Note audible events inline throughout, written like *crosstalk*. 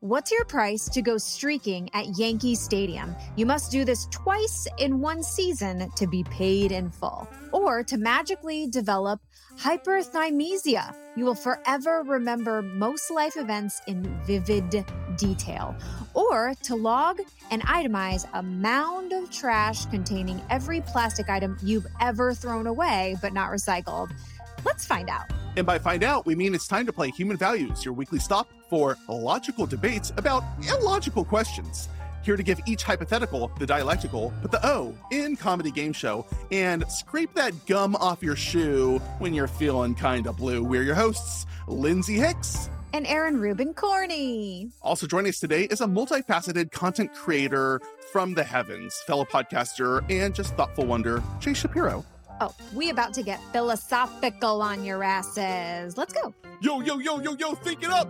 What's your price to go streaking at Yankee Stadium? You must do this twice in one season to be paid in full. Or to magically develop hyperthymesia. You will forever remember most life events in vivid detail. Or to log and itemize a mound of trash containing every plastic item you've ever thrown away but not recycled. Let's find out. And by find out, we mean it's time to play Human Values, your weekly stop for logical debates about illogical questions. Here to give each hypothetical the dialectical, put the O in comedy game show, and scrape that gum off your shoe when you're feeling kinda blue. We're your hosts, Lindsay Hicks. And Aron Rubin Corney. Also joining us today is a multifaceted content creator from the heavens, fellow podcaster, and just thoughtful wonder, Jay Shapiro. Oh, we about to get philosophical on your asses. Let's go. Yo, yo, yo, yo, yo, think it up!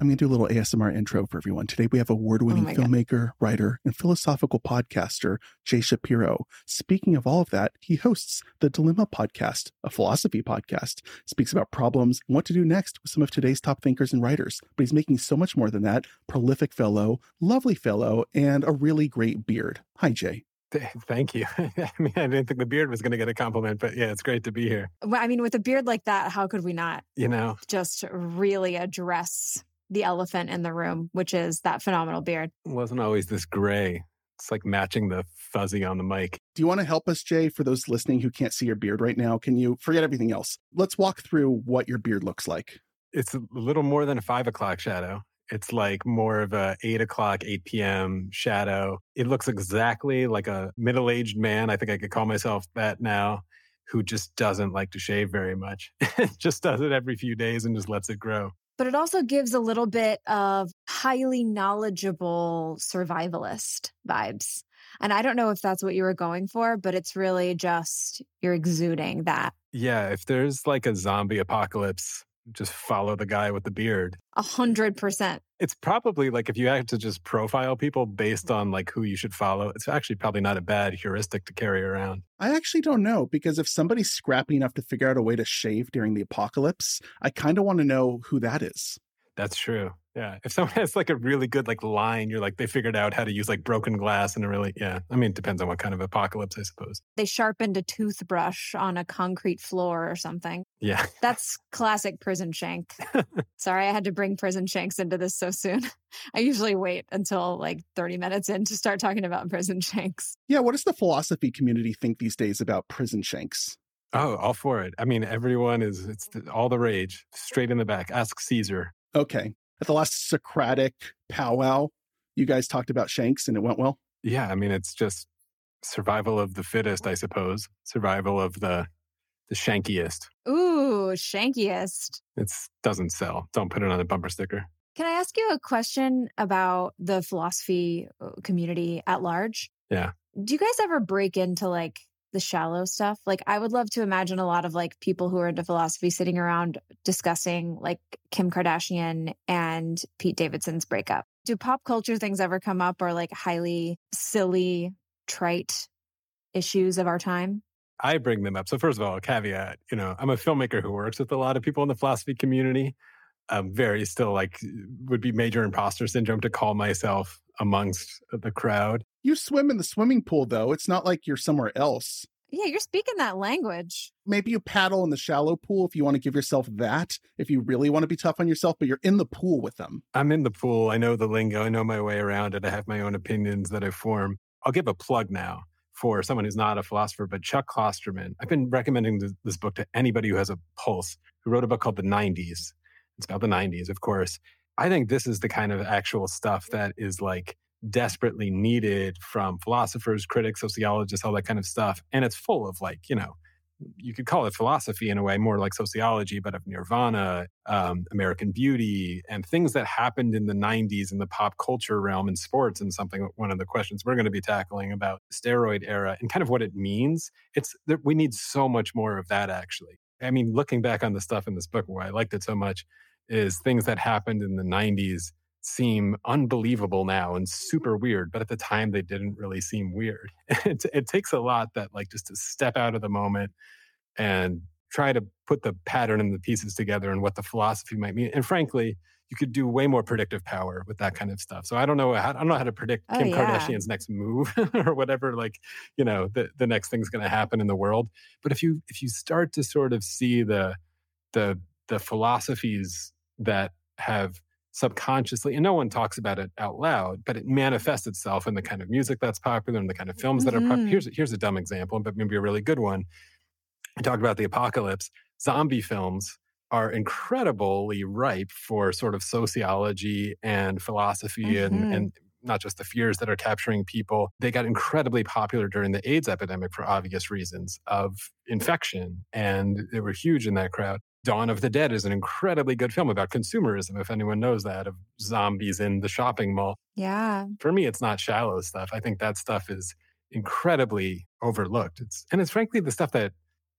I'm going to do a little ASMR intro for everyone. Today we have award winning Oh my filmmaker, writer, and philosophical podcaster, Jay Shapiro. Speaking of all of that, he hosts the Dilemma podcast, a philosophy podcast, speaks about problems and what to do next with some of today's top thinkers and writers. But he's making so much more than that prolific fellow, lovely fellow, and a really great beard. Hi, Jay. Thank you. *laughs* I mean, I didn't think the beard was going to get a compliment, but yeah, it's great to be here. Well, I mean, with a beard like that, how could we not You know, just really address the elephant in the room, which is that phenomenal beard? it wasn't always this gray. It's like matching the fuzzy on the mic. Do you want to help us, Jay, for those listening who can't see your beard right now? Can you forget everything else? Let's walk through what your beard looks like. It's a little more than a five o'clock shadow. It's like more of a eight o'clock, 8 p.m. shadow. It looks exactly like a middle aged man. I think I could call myself that now, who just doesn't like to shave very much. *laughs* just does it every few days and just lets it grow. But it also gives a little bit of highly knowledgeable survivalist vibes. And I don't know if that's what you were going for, but it's really just you're exuding that. Yeah, if there's like a zombie apocalypse, just follow the guy with the beard. A hundred percent. It's probably like if you had to just profile people based on like who you should follow, it's actually probably not a bad heuristic to carry around. I actually don't know because if somebody's scrappy enough to figure out a way to shave during the apocalypse, I kind of want to know who that is. That's true. Yeah. If someone *laughs* has like a really good like line, you're like they figured out how to use like broken glass and a really yeah. I mean, it depends on what kind of apocalypse, I suppose. They sharpened a toothbrush on a concrete floor or something. Yeah. That's classic prison shank. *laughs* Sorry, I had to bring prison shanks into this so soon. *laughs* I usually wait until like 30 minutes in to start talking about prison shanks. Yeah, what does the philosophy community think these days about prison shanks? Oh, all for it. I mean, everyone is it's the, all the rage. Straight in the back. Ask Caesar. Okay. At the last Socratic powwow, you guys talked about shanks and it went well. Yeah, I mean, it's just survival of the fittest, I suppose. Survival of the the shankiest. Ooh, shankiest. It doesn't sell. Don't put it on a bumper sticker. Can I ask you a question about the philosophy uh, community at large? Yeah. Do you guys ever break into like the shallow stuff? Like, I would love to imagine a lot of like people who are into philosophy sitting around discussing like Kim Kardashian and Pete Davidson's breakup. Do pop culture things ever come up or like highly silly, trite issues of our time? I bring them up. So first of all, caveat, you know, I'm a filmmaker who works with a lot of people in the philosophy community. I'm very still like would be major imposter syndrome to call myself amongst the crowd. You swim in the swimming pool, though. It's not like you're somewhere else. Yeah, you're speaking that language. Maybe you paddle in the shallow pool if you want to give yourself that, if you really want to be tough on yourself, but you're in the pool with them. I'm in the pool. I know the lingo. I know my way around it. I have my own opinions that I form. I'll give a plug now for someone who's not a philosopher, but Chuck Klosterman. I've been recommending this, this book to anybody who has a pulse, who wrote a book called The 90s. It's about the 90s, of course. I think this is the kind of actual stuff that is like desperately needed from philosophers, critics, sociologists, all that kind of stuff. And it's full of like, you know, you could call it philosophy in a way, more like sociology, but of Nirvana, um, American Beauty, and things that happened in the 90s in the pop culture realm and sports, and something, one of the questions we're going to be tackling about steroid era and kind of what it means. It's that we need so much more of that, actually. I mean, looking back on the stuff in this book, why I liked it so much is things that happened in the 90s seem unbelievable now and super weird, but at the time they didn't really seem weird. *laughs* it, it takes a lot that like just to step out of the moment and try to put the pattern and the pieces together and what the philosophy might mean. And frankly, you could do way more predictive power with that kind of stuff. So I don't know how, I don't know how to predict oh, Kim yeah. Kardashian's next move *laughs* or whatever like, you know, the the next thing's going to happen in the world. But if you if you start to sort of see the the the philosophies that have subconsciously, and no one talks about it out loud, but it manifests itself in the kind of music that's popular and the kind of films mm-hmm. that are popular. Mm-hmm. Here's, here's a dumb example, but maybe a really good one. I talked about the apocalypse. Zombie films are incredibly ripe for sort of sociology and philosophy mm-hmm. and, and not just the fears that are capturing people. They got incredibly popular during the AIDS epidemic for obvious reasons of infection, and they were huge in that crowd. Dawn of the Dead is an incredibly good film about consumerism, if anyone knows that, of zombies in the shopping mall. Yeah. For me, it's not shallow stuff. I think that stuff is incredibly overlooked. It's and it's frankly the stuff that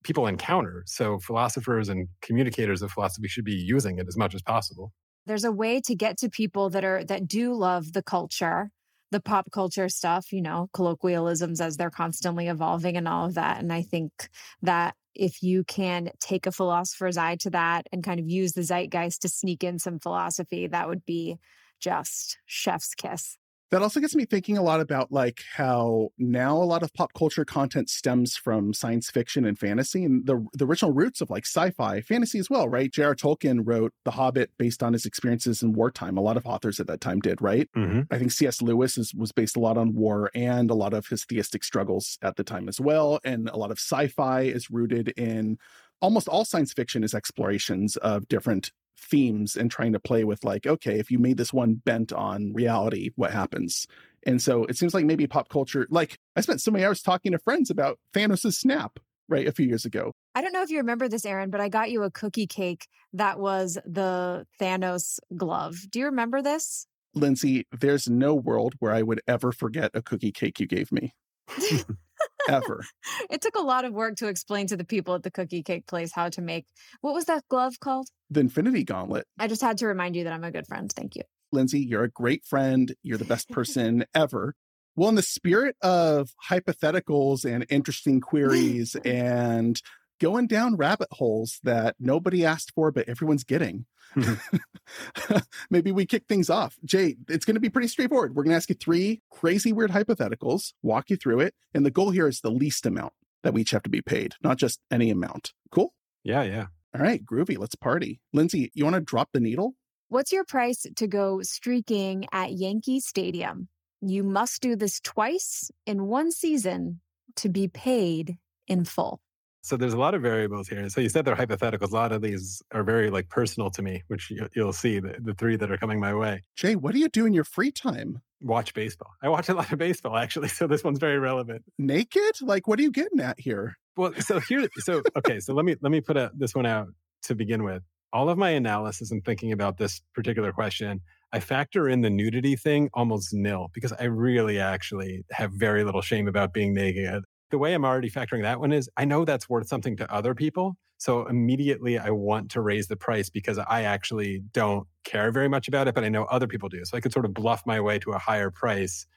people encounter. So philosophers and communicators of philosophy should be using it as much as possible. There's a way to get to people that are that do love the culture, the pop culture stuff, you know, colloquialisms as they're constantly evolving and all of that. And I think that if you can take a philosopher's eye to that and kind of use the zeitgeist to sneak in some philosophy, that would be just chef's kiss. That also gets me thinking a lot about like how now a lot of pop culture content stems from science fiction and fantasy and the the original roots of like sci-fi, fantasy as well, right? J.R. Tolkien wrote The Hobbit based on his experiences in wartime. A lot of authors at that time did, right? Mm-hmm. I think C.S. Lewis is, was based a lot on war and a lot of his theistic struggles at the time as well. And a lot of sci-fi is rooted in almost all science fiction is explorations of different themes and trying to play with like okay if you made this one bent on reality what happens? And so it seems like maybe pop culture like i spent so many hours talking to friends about thanos' snap right a few years ago. I don't know if you remember this Aron but i got you a cookie cake that was the thanos glove. Do you remember this? Lindsay there's no world where i would ever forget a cookie cake you gave me *laughs* ever. *laughs* it took a lot of work to explain to the people at the cookie cake place how to make what was that glove called? The Infinity Gauntlet. I just had to remind you that I'm a good friend. Thank you. Lindsay, you're a great friend. You're the best *laughs* person ever. Well, in the spirit of hypotheticals and interesting *laughs* queries and going down rabbit holes that nobody asked for, but everyone's getting. Mm-hmm. *laughs* Maybe we kick things off. Jay, it's going to be pretty straightforward. We're going to ask you three crazy, weird hypotheticals, walk you through it. And the goal here is the least amount that we each have to be paid, not just any amount. Cool? Yeah, yeah. All right, groovy. Let's party. Lindsay, you want to drop the needle? What's your price to go streaking at Yankee Stadium? You must do this twice in one season to be paid in full. So there's a lot of variables here. So you said they're hypotheticals. A lot of these are very like personal to me, which you'll see the, the three that are coming my way. Jay, what do you do in your free time? Watch baseball. I watch a lot of baseball actually, *laughs* so this one's very relevant. Naked? Like, what are you getting at here? Well, so here, so okay, so let me let me put a, this one out to begin with. All of my analysis and thinking about this particular question, I factor in the nudity thing almost nil because I really actually have very little shame about being naked the way I'm already factoring that one is I know that's worth something to other people. So immediately I want to raise the price because I actually don't care very much about it, but I know other people do. So I could sort of bluff my way to a higher price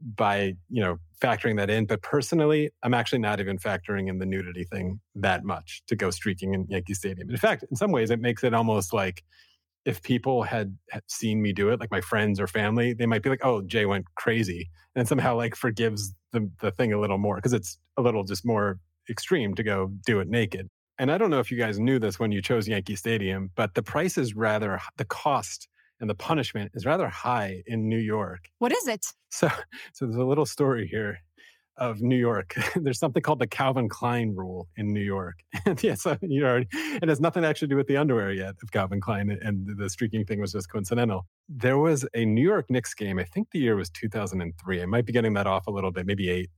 by, you know, factoring that in. But personally, I'm actually not even factoring in the nudity thing that much to go streaking in Yankee Stadium. In fact, in some ways it makes it almost like if people had, had seen me do it, like my friends or family, they might be like, "Oh, Jay went crazy," and somehow like forgives the the thing a little more because it's a little just more extreme to go do it naked. And I don't know if you guys knew this when you chose Yankee Stadium, but the price is rather the cost and the punishment is rather high in New York. What is it? So, *laughs* so there's a little story here of New York. *laughs* There's something called the Calvin Klein rule in New York. *laughs* and yes, you already, it has nothing to actually do with the underwear yet of Calvin Klein, and the streaking thing was just coincidental. There was a New York Knicks game. I think the year was 2003. I might be getting that off a little bit, maybe eight.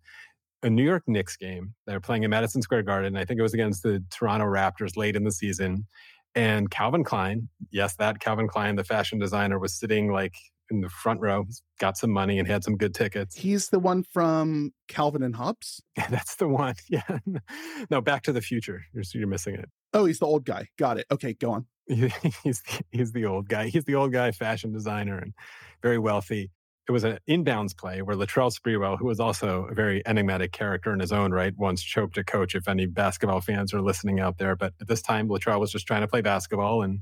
A New York Knicks game. They were playing in Madison Square Garden. I think it was against the Toronto Raptors late in the season. And Calvin Klein, yes, that Calvin Klein, the fashion designer, was sitting like in the front row. He's got some money and had some good tickets. He's the one from Calvin and Hobbes. *laughs* Yeah, that's the one. *laughs* Yeah. no, Back to the Future. You're, you're missing it. Oh, he's the old guy. Got it. Okay, go on. *laughs* he's he's the old guy. He's the old guy, fashion designer, and very wealthy. it was an inbounds play where Latrell Sprewell, who was also a very enigmatic character in his own right, once choked a coach. If any basketball fans are listening out there, but at this time, Latrell was just trying to play basketball, and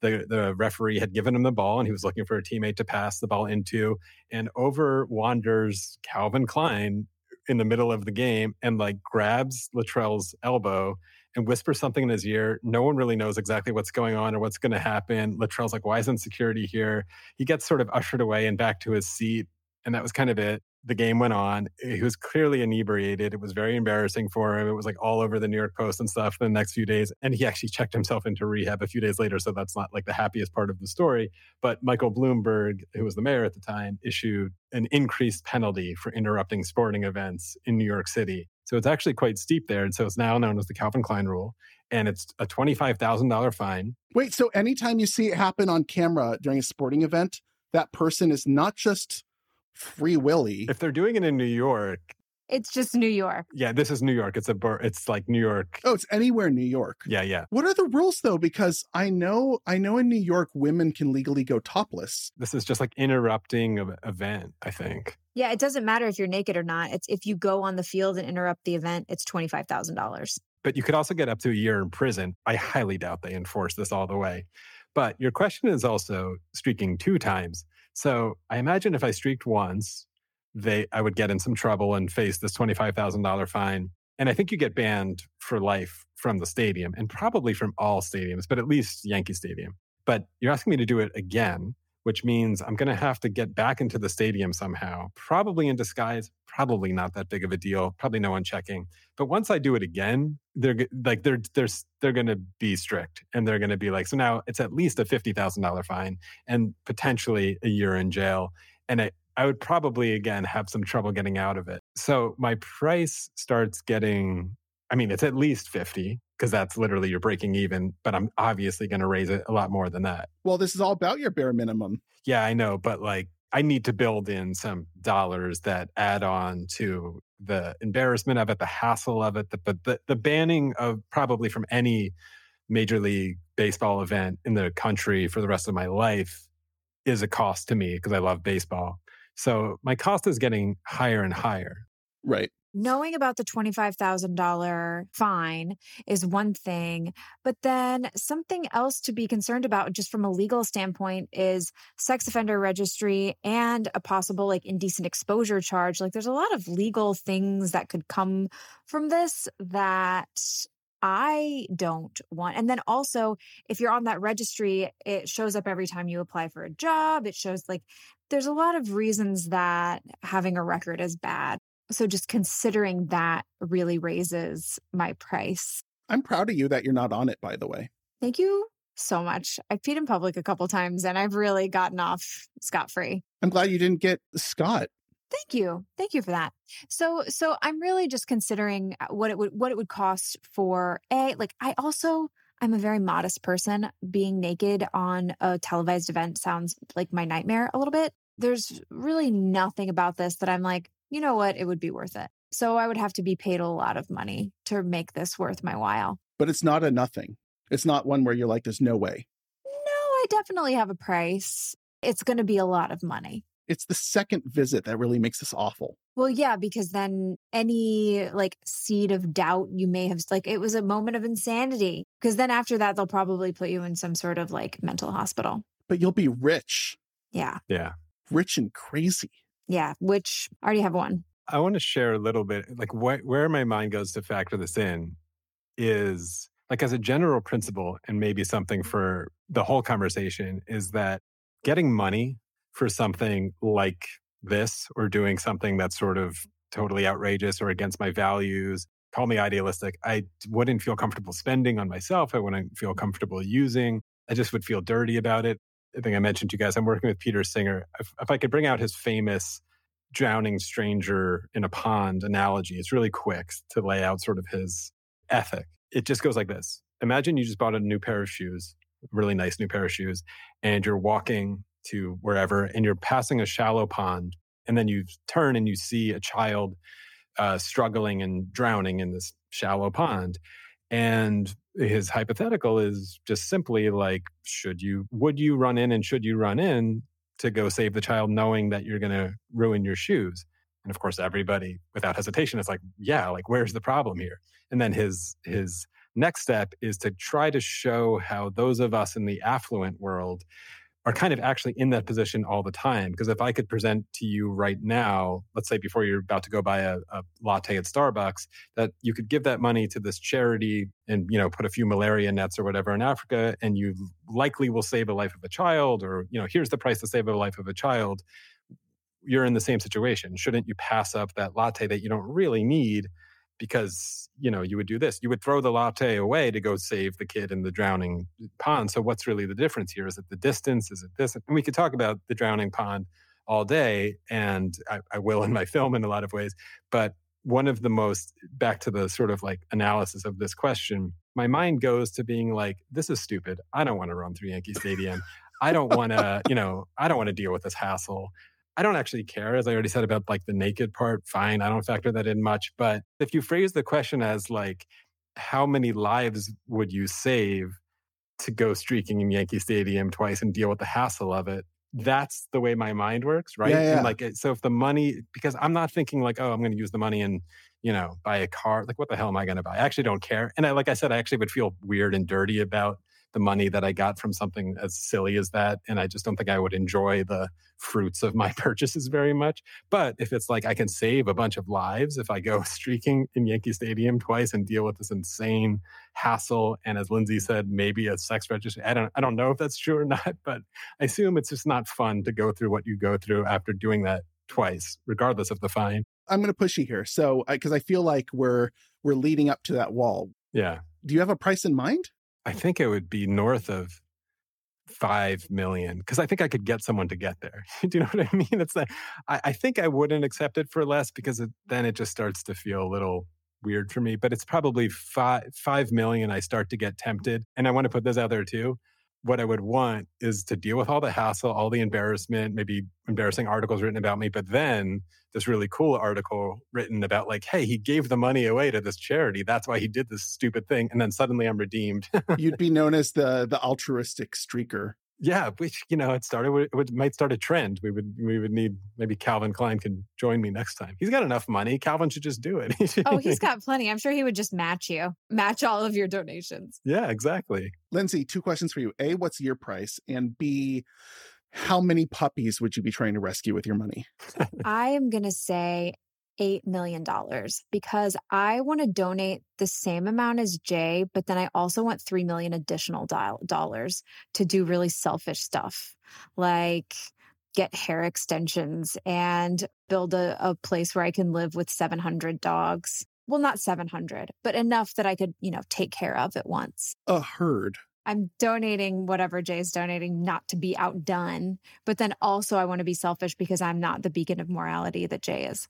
the the referee had given him the ball, and he was looking for a teammate to pass the ball into, and over wanders Calvin Klein in the middle of the game and like grabs Latrell's elbow and whispers something in his ear. No one really knows exactly what's going on or what's going to happen. Latrell's like, why isn't security here? He gets sort of ushered away and back to his seat. And that was kind of it the game went on. He was clearly inebriated. It was very embarrassing for him. It was like all over the New York Post and stuff the next few days. And he actually checked himself into rehab a few days later. So that's not like the happiest part of the story. But Michael Bloomberg, who was the mayor at the time, issued an increased penalty for interrupting sporting events in New York City. So it's actually quite steep there. And so it's now known as the Calvin Klein rule. And it's a $25,000 fine. Wait, so anytime you see it happen on camera during a sporting event, that person is not just Free Willy. If they're doing it in New York, it's just New York. Yeah, this is New York. It's a bur- it's like New York. Oh, it's anywhere New York. Yeah, yeah. What are the rules though? Because I know I know in New York women can legally go topless. This is just like interrupting an event, I think. Yeah, it doesn't matter if you're naked or not. It's if you go on the field and interrupt the event, it's twenty five thousand dollars. But you could also get up to a year in prison. I highly doubt they enforce this all the way. But your question is also streaking two times. So I imagine if I streaked once, they I would get in some trouble and face this $25,000 fine. And I think you get banned for life from the stadium and probably from all stadiums, but at least Yankee Stadium. But you're asking me to do it again, which means I'm going to have to get back into the stadium somehow, probably in disguise, probably not that big of a deal, probably no one checking. But once I do it again, they're like they're they're they're going to be strict and they're going to be like so now it's at least a $50,000 fine and potentially a year in jail and I, I would probably again have some trouble getting out of it. So my price starts getting I mean it's at least 50 because that's literally you're breaking even, but I'm obviously going to raise it a lot more than that. Well, this is all about your bare minimum. Yeah, I know, but like I need to build in some dollars that add on to the embarrassment of it, the hassle of it, the, but the, the banning of probably from any major league baseball event in the country for the rest of my life is a cost to me because I love baseball. So my cost is getting higher and higher. Right knowing about the $25,000 fine is one thing, but then something else to be concerned about just from a legal standpoint is sex offender registry and a possible like indecent exposure charge. Like there's a lot of legal things that could come from this that I don't want. And then also, if you're on that registry, it shows up every time you apply for a job. It shows like there's a lot of reasons that having a record is bad. So just considering that really raises my price. I'm proud of you that you're not on it, by the way. Thank you so much. I peed in public a couple times and I've really gotten off scot free. I'm glad you didn't get Scott. Thank you. Thank you for that. So so I'm really just considering uh, what it would what it would cost for a like I also I'm a very modest person. Being naked on a televised event sounds like my nightmare a little bit. There's really nothing about this that I'm like, you know what, it would be worth it. So I would have to be paid a lot of money to make this worth my while. But it's not a nothing. It's not one where you're like, there's no way. No, I definitely have a price. It's going to be a lot of money. It's the second visit that really makes this awful. Well, yeah, because then any like seed of doubt you may have, like, it was a moment of insanity. Because then after that, they'll probably put you in some sort of like mental hospital. But you'll be rich. Yeah. Yeah. Rich and crazy. Yeah, which I already have one. I want to share a little bit, like wh- where my mind goes to factor this in is like as a general principle, and maybe something for the whole conversation is that getting money for something like this or doing something that's sort of totally outrageous or against my values, call me idealistic, I wouldn't feel comfortable spending on myself. I wouldn't feel comfortable using. I just would feel dirty about it. I think I mentioned to you guys, I'm working with Peter Singer. If, if I could bring out his famous drowning stranger in a pond analogy, it's really quick to lay out sort of his ethic. It just goes like this Imagine you just bought a new pair of shoes, really nice new pair of shoes, and you're walking to wherever and you're passing a shallow pond. And then you turn and you see a child uh, struggling and drowning in this shallow pond. And his hypothetical is just simply like, should you, would you run in and should you run in to go save the child knowing that you're going to ruin your shoes? And of course everybody without hesitation is like yeah like where's the problem here? And then his his next step is to try to show how those of us in the affluent world are kind of actually in that position all the time. Because if I could present to you right now, let's say before you're about to go buy a, a, latte at Starbucks, that you could give that money to this charity and you know put a few malaria nets or whatever in Africa, and you likely will save a life of a child, or you know here's the price to save a life of a child. You're in the same situation. Shouldn't you pass up that latte that you don't really need? Because you know you would do this. You would throw the latte away to go save the kid in the drowning pond. So what's really the difference here? Is it the distance? Is it this? And we could talk about the drowning pond all day and I, I will in my *laughs* film in a lot of ways but one of the most back to the sort of like analysis of this question my mind goes to being like this is stupid. I don't want to run through yankee stadium. I don't want to you know i don't want to deal with this hassle I don't actually care, as I already said about like the naked part. Fine, I don't factor that in much. But if you phrase the question as like, how many lives would you save to go streaking in Yankee Stadium twice and deal with the hassle of it? That's the way my mind works, right? Yeah, yeah. And like, so if the money, because I'm not thinking like, oh, I'm going to use the money and you know buy a car. Like, what the hell am I going to buy? I actually don't care. And I, like I said, I actually would feel weird and dirty about the money that I got from something as silly as that. And I just don't think I would enjoy the fruits of my *laughs* purchases very much. But if it's like I can save a bunch of lives if I go *laughs* streaking in Yankee Stadium twice and deal with this insane hassle, and as Lindsay said, maybe a sex registry. I don't I don't know if that's true or *laughs* not, but I assume it's just not fun to go through what you go through after doing that twice, regardless of the fine. I'm going to push you here. So, because I feel like we're we're leading up to that wall. Yeah. Do you have a price in mind? I think it would be north of five million because I think I could get someone to get there. *laughs* Do you know what I mean? It's that I, I think I wouldn't accept it for less because it, then it just starts to feel a little weird for me. But it's probably five five million. I start to get tempted, and I want to put this out there too what I would want is to deal with all the hassle, all the embarrassment, maybe embarrassing articles written about me, but then this really cool article written about like, hey, he gave the money away to this charity. That's why he did this stupid thing. And then suddenly I'm redeemed. You'd be known as the the altruistic streaker yeah, which you know, it started. It would, might start a trend. We would we would need maybe Calvin Klein can join me next time. He's got enough money. Calvin should just do it. *laughs* oh, he's got plenty. I'm sure he would just match you, match all of your donations. Yeah, exactly. Lindsay, two questions for you: A, what's your price? And B, how many puppies would you be trying to rescue with your money? I am gonna say $8 million because I want to donate the same amount as Jay, but then I also want 3 million additional dollars to do really selfish stuff like get hair extensions and build a, a place where I can live with 700 dogs. Well, not 700, but enough that I could, you know, take care of at once. A herd. I'm donating whatever Jay is donating not to be outdone, but then also I want to be selfish because I'm not the beacon of morality that Jay is.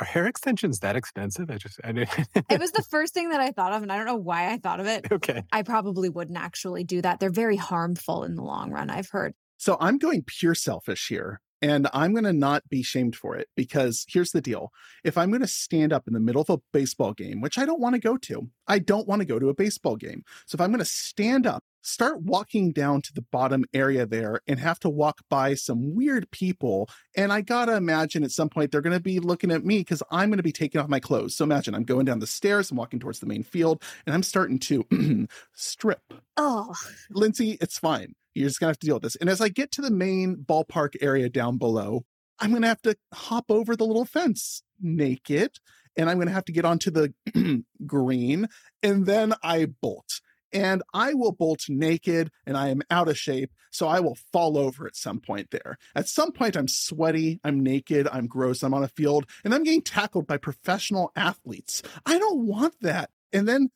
Are hair extensions that expensive? I just I didn't. it was the first thing that I thought of, and I don't know why I thought of it. *laughs* Okay. I probably wouldn't actually do that. They're very harmful in the long run, I've heard. So I'm going pure selfish here. And I'm going to not be shamed for it because here's the deal. If I'm going to stand up in the middle of a baseball game, which I don't want to go to, I don't want to go to a baseball game. So if I'm going to stand up start walking down to the bottom area there and have to walk by some weird people. And I gotta imagine at some point they're gonna be looking at me because I'm gonna be taking off my clothes. So imagine I'm going down the stairs and walking towards the main field and I'm starting to *clears throat* strip. Oh, Lindsay, it's fine. You're just gonna have to deal with this. And as I get to the main ballpark area down below, I'm gonna have to hop over the little fence naked and I'm going to have to get onto the *clears throat* green and then I bolt and I will bolt naked and I am out of shape. So I will fall over at some point there. At some point, I'm sweaty, I'm naked, I'm gross, I'm on a field, and I'm getting tackled by professional athletes. I don't want that. And then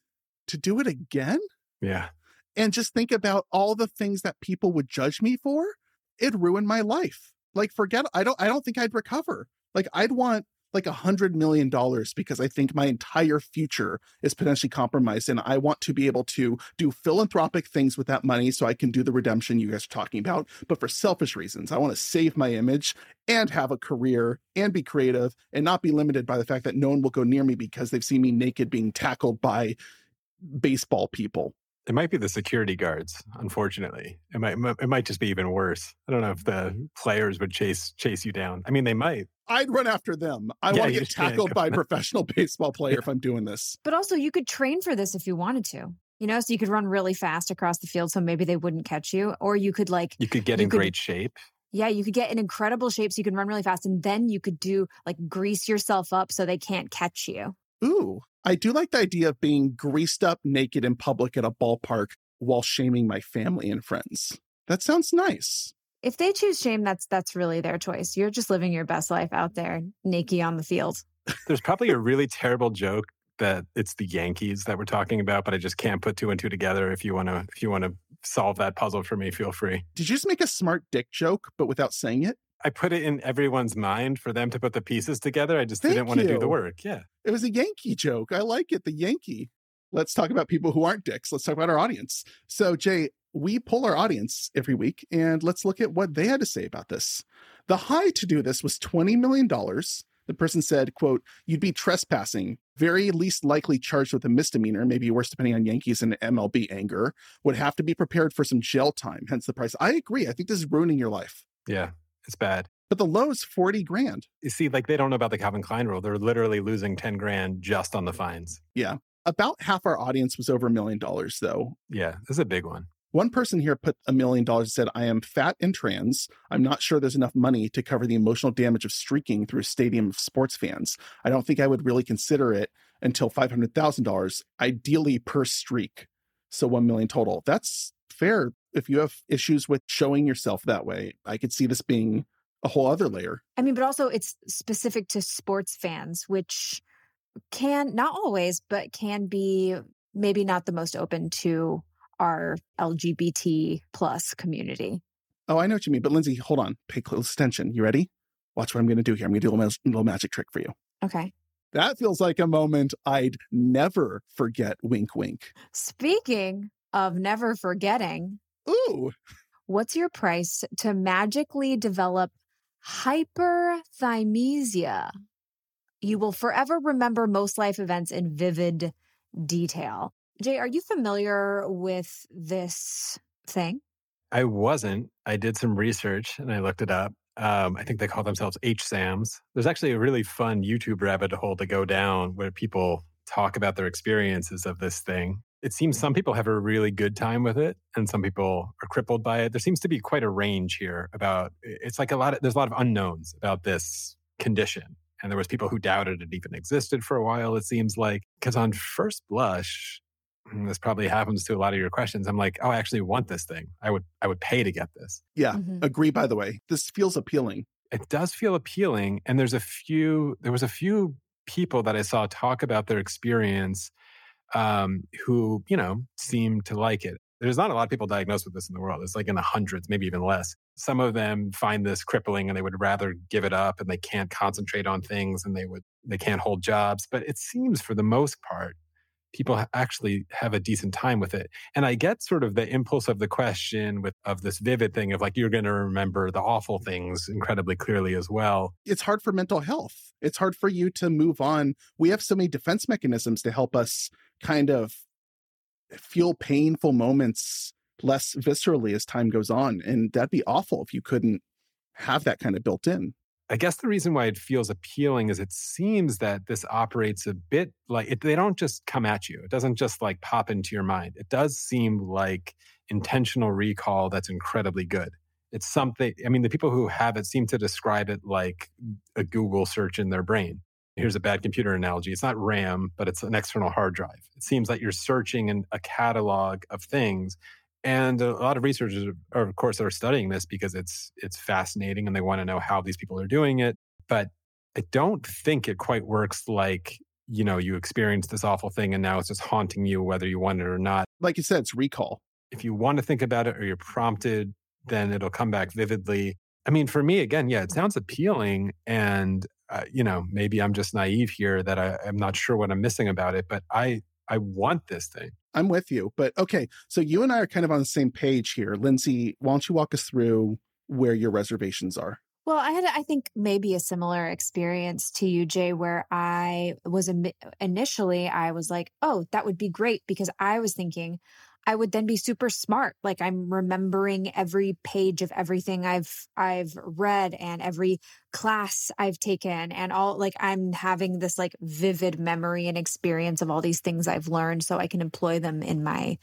to do it again? Yeah. And just think about all the things that people would judge me for. It ruined my life. Like forget I don't I don't think I'd recover. Like I'd want like a hundred million dollars because I think my entire future is potentially compromised. And I want to be able to do philanthropic things with that money so I can do the redemption you guys are talking about. But for selfish reasons, I want to save my image and have a career and be creative and not be limited by the fact that no one will go near me because they've seen me naked being tackled by baseball people. It might be the security guards. Unfortunately, it might it might just be even worse. I don't know if the mm-hmm. players would chase chase you down. I mean, they might. I'd run after them. I Yeah, want to get tackled by a *laughs* professional baseball player if I'm doing this. But also, you could train for this if you wanted to. You know, so you could run really fast across the field, so maybe they wouldn't catch you, or you could like, You could get You in could- great shape. yeah, you could get in incredible shape, so you can run really fast, and then you could do like grease yourself up so they can't catch you. Ooh, I do like the idea of being greased up naked in public at a ballpark while shaming my family and friends. That sounds nice. If they choose shame, that's that's really their choice. You're just living your best life out there, naked on the field. There's probably a really *laughs* terrible joke that it's the Yankees that we're talking about, but I just can't put two and two together. If you want to, if you want to solve that puzzle for me, feel free. Did you just make a smart dick joke, but without saying it? I put it in everyone's mind for them to put the pieces together. I just Thank didn't want to do the work. Yeah. It was a Yankee joke. I like it. The Yankee. Let's talk about people who aren't dicks. Let's talk about our audience. So, Jay, we pull our audience every week and let's look at what they had to say about this. The high to do this was $20 million. The person said, quote, you'd be trespassing, very least likely charged with a misdemeanor, maybe worse depending on Yankees and MLB anger, would have to be prepared for some jail time, hence the price. I agree. I think this is ruining your life. Yeah. It's bad. But the low is 40 grand. You see, like they don't know about the Calvin Klein rule. They're literally losing 10 grand just on the fines. Yeah. About half our audience was over a million dollars, though. Yeah. This is a big one. One person here put a million dollars and said, I am fat and trans. I'm not sure there's enough money to cover the emotional damage of streaking through a stadium of sports fans. I don't think I would really consider it until $500,000, ideally per streak. So 1 million total. That's fair. If you have issues with showing yourself that way, I could see this being a whole other layer. I mean, but also it's specific to sports fans, which can not always, but can be maybe not the most open to our LGBT plus community. Oh, I know what you mean. But Lindsay, hold on. Pay close attention. You ready? Watch what I'm going to do here. I'm going to do a little, little magic trick for you. Okay. That feels like a moment I'd never forget. Wink, wink. Speaking of never forgetting, Ooh, what's your price to magically develop hyperthymesia? You will forever remember most life events in vivid detail. Jay, are you familiar with this thing? I wasn't. I did some research and I looked it up. Um, I think they call themselves HSAMs. There's actually a really fun YouTube rabbit hole to go down where people talk about their experiences of this thing. It seems some people have a really good time with it and some people are crippled by it. There seems to be quite a range here about it's like a lot of there's a lot of unknowns about this condition. And there was people who doubted it even existed for a while, it seems like. Because on first blush, this probably happens to a lot of your questions. I'm like, oh, I actually want this thing. I would I would pay to get this. yeah. Mhm. Agree, by the way. This feels appealing. It does feel appealing. And there's a few, there was a few people that I saw talk about their experience um, who, you know, seem to like it. There's not a lot of people diagnosed with this in the world. It's like in the hundreds, maybe even less. Some of them find this crippling and they would rather give it up and they can't concentrate on things and they would they can't hold jobs. But it seems for the most part, people actually have a decent time with it. And I get sort of the impulse of the question with of this vivid thing of like you're going to remember the awful things incredibly clearly as well. It's hard for mental health. It's hard for you to move on. We have so many defense mechanisms to help us kind of feel painful moments less viscerally as time goes on. And that'd be awful if you couldn't have that kind of built in. I guess the reason why it feels appealing is it seems that this operates a bit like it, they don't just come at you. It doesn't just like pop into your mind. It does seem like intentional recall that's incredibly good. It's something, I mean, the people who have it seem to describe it like a Google search in their brain. Here's a bad computer analogy. It's not RAM, but it's an external hard drive. It seems like you're searching in a catalog of things and a lot of researchers are, of course are studying this because it's it's fascinating and they want to know how these people are doing it. But i don't think it quite works like you know you experience this awful thing and now it's just haunting you whether you want it or not. Like you said, it's recall. if you want to think about it or you're prompted then it'll come back vividly. I mean for me again yeah it sounds appealing and uh, you know maybe i'm just naive here that I, i'm not sure what i'm missing about it but i i want this thing I'm with you. But okay, so you and I are kind of on the same page here. Lindsay, why don't you walk us through where your reservations are? Well, I had, I think, maybe a similar experience to you, Jay, where I was initially, I was like, oh, that would be great because I was thinking I would then be super smart. Like I'm remembering every page of everything I've I've read and every class I've taken and all like I'm having this like vivid memory and experience of all these things I've learned so I can employ them in my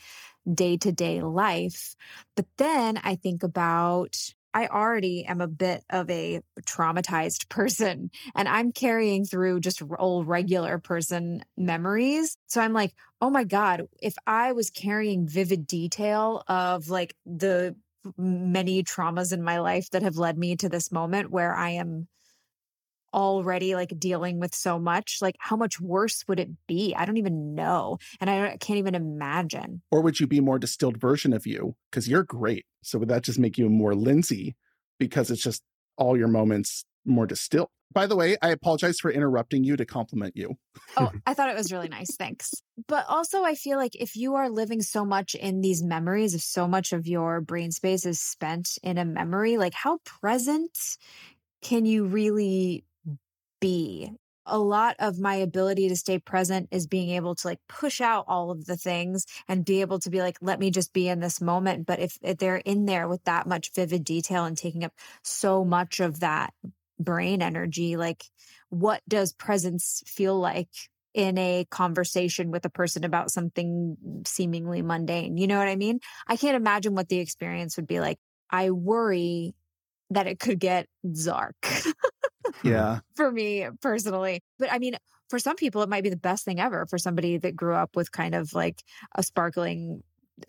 day-to-day life. But then I think about I already am a bit of a traumatized *laughs* person and I'm carrying through just old regular person memories. So I'm like, oh my God, if I was carrying vivid detail of like the many traumas in my life that have led me to this moment where I am already like dealing with so much like how much worse would it be? I don't even know and i can't even imagine. Or would you be more distilled version of you? Because you're great so would that just make you more lindsay because it's just all your moments more distilled by the way i apologize for interrupting you to compliment you. Oh *laughs* i thought it was really nice thanks. But also i feel like if you are living so much in these memories if so much of your brain space is spent in a memory like how present can you really be. A lot of my ability to stay present is being able to like push out all of the things and be able to be like, let me just be in this moment. But if, if they're in there with that much vivid detail and taking up so much of that brain energy, like what does presence feel like in a conversation with a person about something seemingly mundane. You know what I mean? I can't imagine what the experience would be like. I worry that it could get zark. *laughs* yeah. *laughs* For me personally. But I mean, for some people, it might be the best thing ever for somebody that grew up with kind of like a sparkling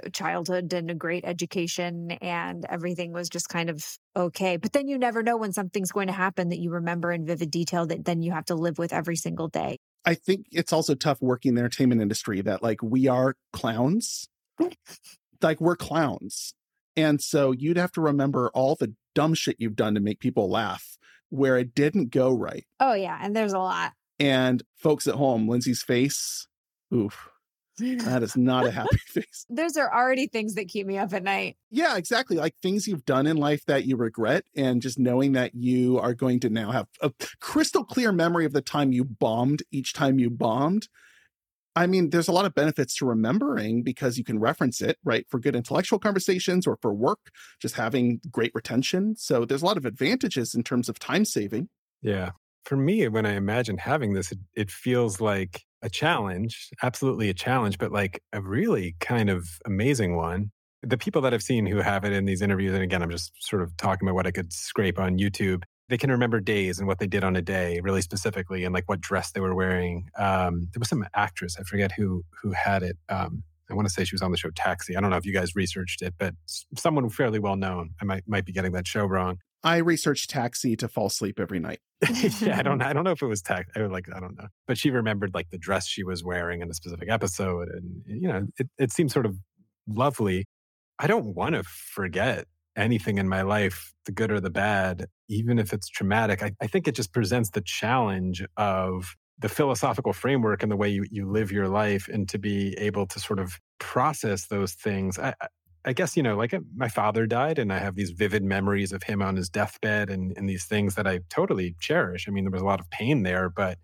uh, childhood and a great education and everything was just kind of okay. But then you never know when something's going to happen that you remember in vivid detail that then you have to live with every single day. I think it's also tough working in the entertainment industry that like we are clowns. *laughs* like we're clowns. And so you'd have to remember all the dumb shit you've done to make people laugh where it didn't go right. Oh, yeah. And there's a lot. And folks at home, Lindsay's face, oof. *laughs* That is not a happy *laughs* face. Those are already things that keep me up at night. Yeah, exactly. Like things you've done in life that you regret, and just knowing that you are going to now have a crystal clear memory of the time you bombed each time you bombed. I mean, there's a lot of benefits to remembering because you can reference it, right? For good intellectual conversations or for work, just having great retention. So there's a lot of advantages in terms of time saving. Yeah. For me, when I imagine having this, it, it feels like a challenge, absolutely a challenge, but like a really kind of amazing one. The people that I've seen who have it in these interviews, and again, I'm just sort of talking about what I could scrape on YouTube they can remember days and what they did on a day really specifically and like what dress they were wearing. Um, there was some actress i forget who who had it um, i want to say she was on the show taxi. I don't know if you guys researched it but someone fairly well known i might might be getting that show wrong. I researched taxi to fall asleep every night. *laughs* *laughs* Yeah i don't i don't know if it was taxi I like i don't know. But she remembered like the dress she was wearing in a specific episode and you know it, it seems sort of lovely. I don't want to forget anything in my life, the good or the bad, even if it's traumatic, I, I think it just presents the challenge of the philosophical framework and the way you, you live your life and to be able to sort of process those things. I, I guess, you know, like uh, my father died and I have these vivid memories of him on his deathbed and, and these things that I totally cherish. I mean, there was a lot of pain there, but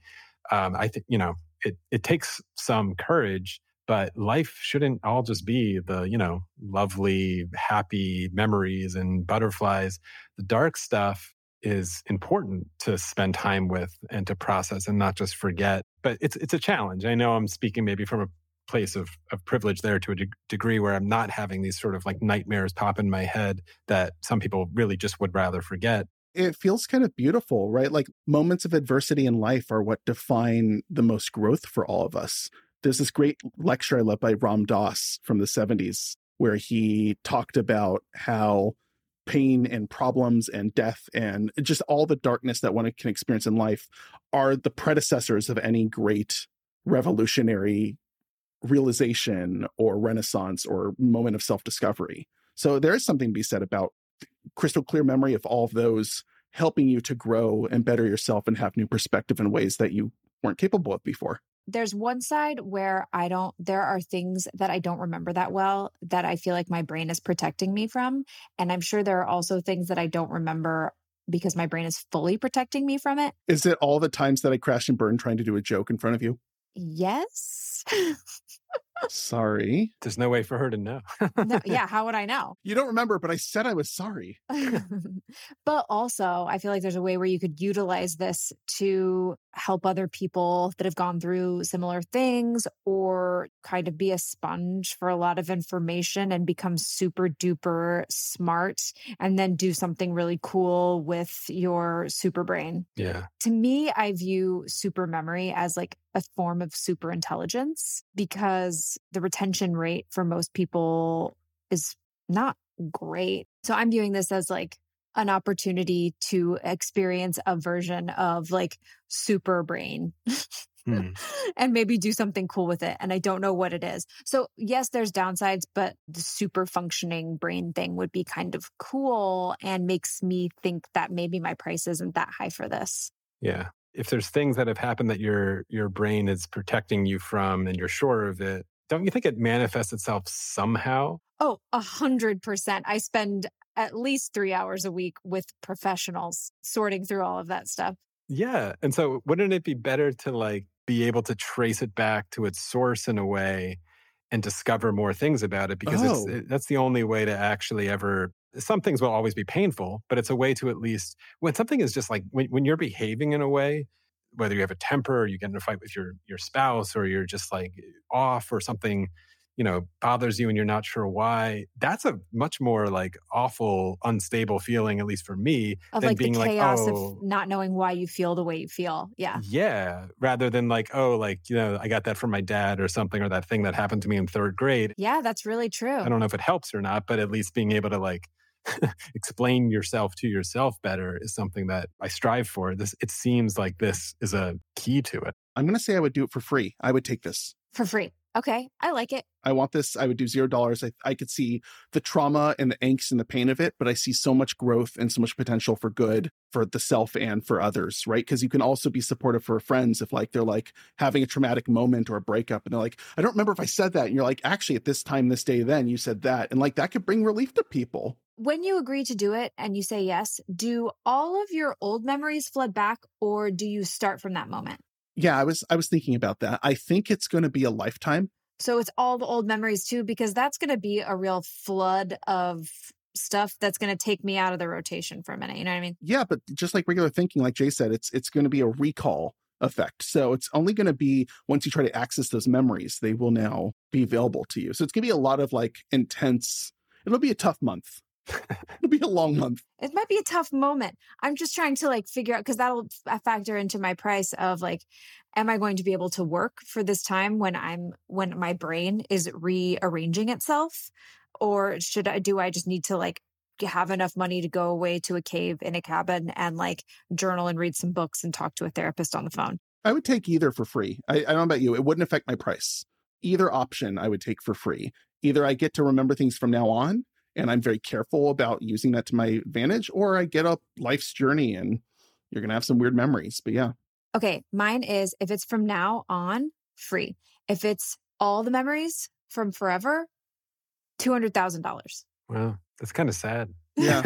um, I think, you know, it, it takes some courage but life shouldn't all just be the you know lovely happy memories and butterflies the dark stuff is important to spend time with and to process and not just forget but it's it's a challenge. I know i'm speaking maybe from a place of, of privilege there to a de- degree where i'm not having these sort of like nightmares pop in my head that some people really just would rather forget. It feels kind of beautiful, right? Like moments of adversity in life are what define the most growth for all of us. There's this great lecture I love by Ram Dass from the 70s where he talked about how pain and problems and death and just all the darkness that one can experience in life are the predecessors of any great revolutionary realization or renaissance or moment of self-discovery. So there is something to be said about crystal clear memory of all of those helping you to grow and better yourself and have new perspective in ways that you weren't capable of before there's one side where I don't, there are things that I don't remember that well that I feel like my brain is protecting me from. And I'm sure there are also things that I don't remember because my brain is fully protecting me from it. Is it all the times that I crashed and burned trying to do a joke in front of you? Yes. Sorry. There's no way for her to know. no, *laughs* yeah, how would I know? You don't remember, but I said I was sorry. *laughs* but also, I feel like there's a way where you could utilize this to help other people that have gone through similar things or kind of be a sponge for a lot of information and become super duper smart and then do something really cool with your super brain. Yeah. To me, I view super memory as like a form of super intelligence because the retention rate for most people is not great. So I'm viewing this as like an opportunity to experience a version of like super brain. Hmm. *laughs* and maybe do something cool with it. And I don't know what it is. So, yes, there's downsides, but the super functioning brain thing would be kind of cool and makes me think that maybe my price isn't that high for this. Yeah if there's things that have happened that your your brain is protecting you from and you're sure of it don't you think it manifests itself somehow oh a hundred percent i spend at least three hours a week with professionals sorting through all of that stuff yeah and so wouldn't it be better to like be able to trace it back to its source in a way and discover more things about it because oh. it, that's the only way to actually ever some things will always be painful, but it's a way to at least when something is just like when, when you're behaving in a way, whether you have a temper or you get in a fight with your your spouse or you're just like off or something you know bothers you and you're not sure why that's a much more like awful unstable feeling at least for me of than like being the chaos like oh of not knowing why you feel the way you feel yeah yeah rather than like oh like you know i got that from my dad or something or that thing that happened to me in third grade yeah that's really true i don't know if it helps or not but at least being able to like *laughs* explain yourself to yourself better is something that I strive for. This it seems like this is a key to it. I'm going to say I would do it for free. I would take this for free. Okay, I like it. I want this. I would do zero dollars. I, I could see the trauma and the angst and the pain of it, but I see so much growth and so much potential for good for the self and for others, right? Because you can also be supportive for friends if like they're like having a traumatic moment or a breakup and they're like, I don't remember if I said that. And you're like, actually, at this time, this day, then you said that. And like that could bring relief to people. When you agree to do it and you say yes, do all of your old memories flood back or do you start from that moment? Yeah, I was I was thinking about that. I think it's going to be a lifetime. So it's all the old memories too because that's going to be a real flood of stuff that's going to take me out of the rotation for a minute, you know what I mean? Yeah, but just like regular thinking like Jay said, it's it's going to be a recall effect. So it's only going to be once you try to access those memories, they will now be available to you. So it's going to be a lot of like intense it'll be a tough month *laughs* It'll be a long month. It might be a tough moment. I'm just trying to like figure out because that'll uh, factor into my price of like, am I going to be able to work for this time when I'm when my brain is rearranging itself, or should I do I just need to like have enough money to go away to a cave in a cabin and like journal and read some books and talk to a therapist on the phone? I would take either for free. I, I don't know about you. It wouldn't affect my price. Either option I would take for free. Either I get to remember things from now on and I'm very careful about using that to my advantage, or I get up life's journey and you're going to have some weird memories. But yeah. Okay. Mine is if it's from now on, free. If it's all the memories from forever, $200,000. Wow. That's kind of sad. *laughs* Yeah.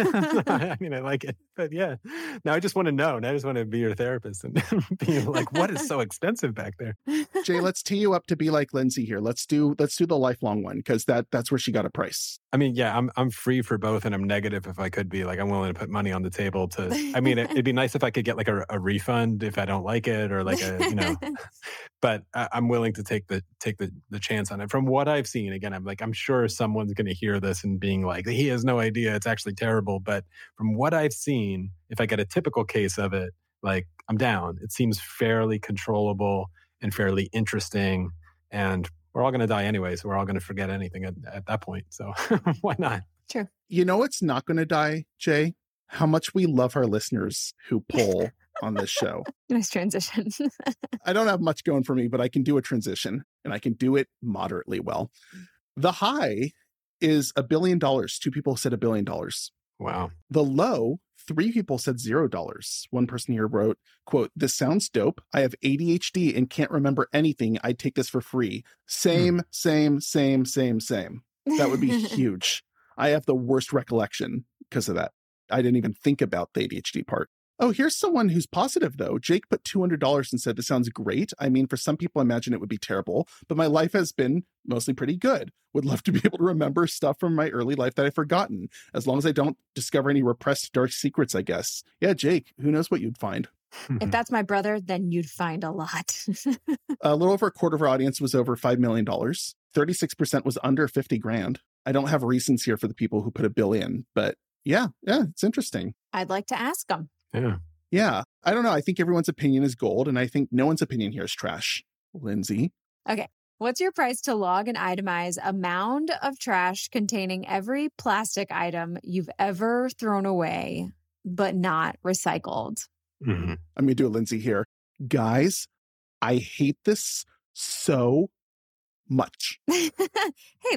I mean, I like it. But yeah, now I just want to know. Now I just want to be your therapist and *laughs* be like, what is so expensive back there? Jay, *laughs* let's tee you up to be like Lindsay here. Let's do let's do the lifelong one because that that's where she got a price. I mean, yeah, I'm I'm free for both, and I'm negative if I could be. Like, I'm willing to put money on the table to. I mean, it, would be nice if I could get like a, a, refund if I don't like it, or like a you know. *laughs* but I, I'm willing to take the take the the chance on it. From what I've seen, again, I'm like, I'm sure someone's going to hear this and being like, he has no idea. It's actually terrible. But from what I've seen, if I get a typical case of it, like I'm down. It seems fairly controllable and fairly interesting. And we're all going to die anyway. So we're all going to forget anything at, at that point. So *laughs* why not? Sure. You know what's not going to die, Jay? How much we love our listeners who pull *laughs* on this show. Nice transition. *laughs* I don't have much going for me, but I can do a transition and I can do it moderately well. The high is a billion dollars. Two people said a billion dollars. Wow. The low, three people said zero dollars. One person here wrote, quote, This sounds dope. I have ADHD and can't remember anything. I'd take this for free. Same, hmm. same, same, same, same. That would be *laughs* huge. I have the worst recollection because of that. I didn't even think about the ADHD part. Oh, here's someone who's positive though. Jake put $200 and said, This sounds great. I mean, for some people, I imagine it would be terrible, but my life has been mostly pretty good. Would love to be *laughs* able to remember stuff from my early life that I've forgotten, as long as I don't discover any repressed dark secrets, I guess. Yeah, Jake, who knows what you'd find? if *laughs* that's my brother, then you'd find a lot. *laughs* a little over a quarter of our audience was over $5 million. 36% was under 50 grand. I don't have reasons here for the people who put a bill in, but yeah, yeah, it's interesting. I'd like to ask them. Yeah. Yeah. I don't know. I think everyone's opinion is gold, and I think no one's opinion here is trash. Lindsay. Okay. What's your price to log and itemize a mound of trash containing every plastic item you've ever thrown away but not recycled? Mm-hmm. I'm going to do a Lindsay here. Guys, I hate this so much. *laughs* hey,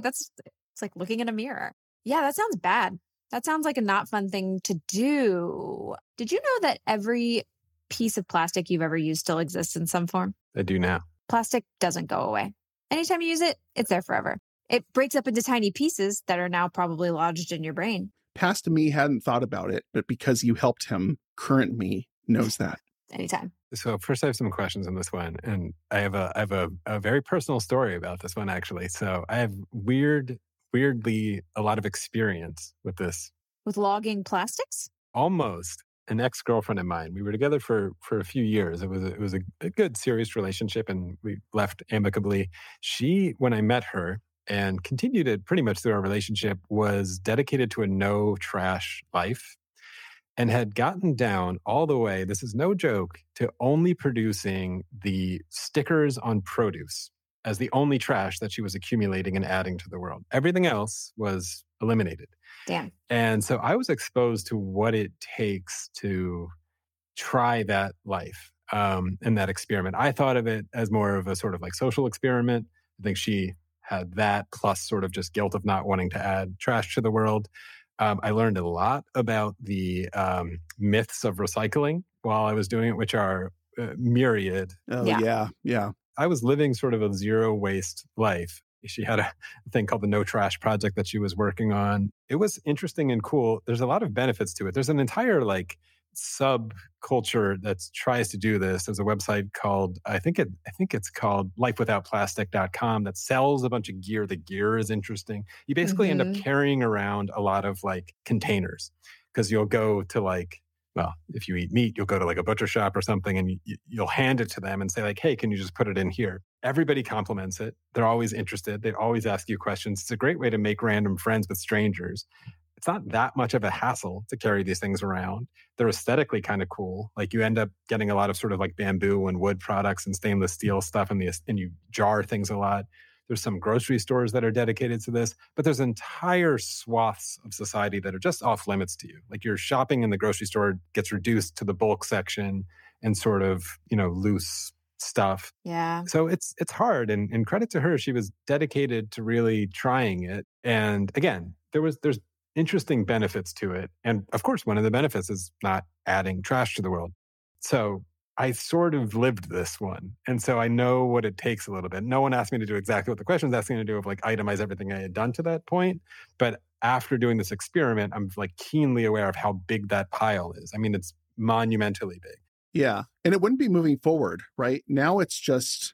that's it's like looking in a mirror. Yeah, that sounds bad. That sounds like a not fun thing to do. Did you know that every piece of plastic you've ever used still exists in some form? I do now. Plastic doesn't go away. Anytime you use it, it's there forever. It breaks up into tiny pieces that are now probably lodged in your brain. Past me hadn't thought about it, but because you helped him, current me knows that. *laughs* Anytime. So first I have some questions on this one. And I have a I have a, a very personal story about this one actually. So I have weird weirdly a lot of experience with this. With logging plastics? Almost. An ex-girlfriend of mine. We were together for for a few years. It was a, it was a, a good serious relationship and we left amicably. She when I met her and continued it pretty much through our relationship was dedicated to a no trash life and had gotten down all the way, this is no joke, to only producing the stickers on produce as the only trash that she was accumulating and adding to the world. Everything else was eliminated. Damn. And so I was exposed to what it takes to try that life um, and that experiment. I thought of it as more of a sort of like social experiment. I think she had that plus sort of just guilt of not wanting to add trash to the world. Um, I learned a lot about the um, myths of recycling while I was doing it, which are uh, myriad. Oh, yeah. yeah. Yeah. I was living sort of a zero waste life. She had a *laughs* thing called the No Trash Project that she was working on. It was interesting and cool. There's a lot of benefits to it. There's an entire like subculture that tries to do this. There's a website called I think it I think it's called lifewithoutplastic.com that sells a bunch of gear. The gear is interesting. You basically mm-hmm. end up mm-hmm. carrying around a lot of like containers because you'll go to like well, if you eat meat, you'll go to like a butcher shop or something and you, you'll hand it to them and say like, "Hey, can you just put it in here?" Everybody compliments it. They're always interested. They always ask you questions. It's a great way to make random friends with strangers. It's not that much of a hassle to carry these things around. They're aesthetically kind of cool. Like you end up getting a lot of sort of like bamboo and wood products and stainless steel stuff, and the and you jar things a lot. There's some grocery stores that are dedicated to this, but there's entire swaths of society that are just off limits to you. Like your shopping in the grocery store gets reduced to the bulk section and sort of, you know, loose stuff. Yeah. So it's it's hard and, and credit to her, she was dedicated to really trying it. And again, there was there's interesting benefits to it. And of course, one of the benefits is not adding trash to the world. So I sort of lived this one. And so I know what it takes a little bit. No one asked me to do exactly what the question was asking me to do of like itemize everything I had done to that point. But after doing this experiment, I'm like keenly aware of how big that pile is. I mean, it's monumentally big. Yeah. And it wouldn't be moving forward, right? Now it's just,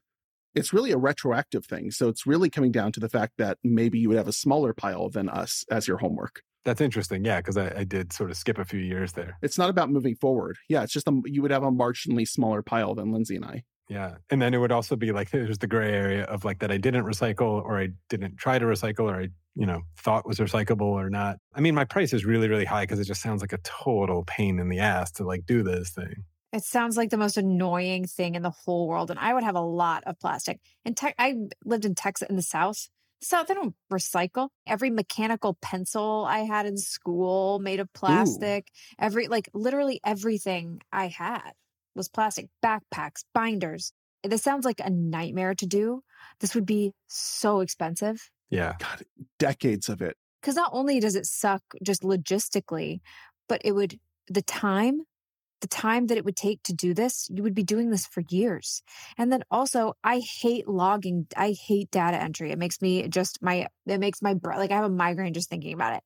it's really a retroactive thing. So it's really coming down to the fact that maybe you would have a smaller pile than us as your homework. That's interesting. Yeah, because I, I, did sort of skip a few years there. It's not about moving forward. Yeah, it's just a, you would have a marginally smaller pile than Lindsay and I. Yeah. And then it would also be like *laughs* there's the gray area of like that I didn't recycle or I didn't try to recycle or I, you know, thought was recyclable or not. I mean, my price is really, really high because it just sounds like a total pain in the ass to like do this thing. It sounds like the most annoying thing in the whole world. And I would have a lot of plastic. And te- I lived in Texas in the South. So they don't recycle. Every mechanical pencil I had in school made of plastic. Ooh. Every like literally everything I had was plastic. Backpacks, binders. This sounds like a nightmare to do. This would be so expensive. Yeah. God, decades of it. Cuz not only does it suck just logistically, but it would the time the time that it would take to do this, you would be doing this for years. And then also, I hate logging. I hate data entry. It makes me just my, it makes my, like I have a migraine just thinking about it.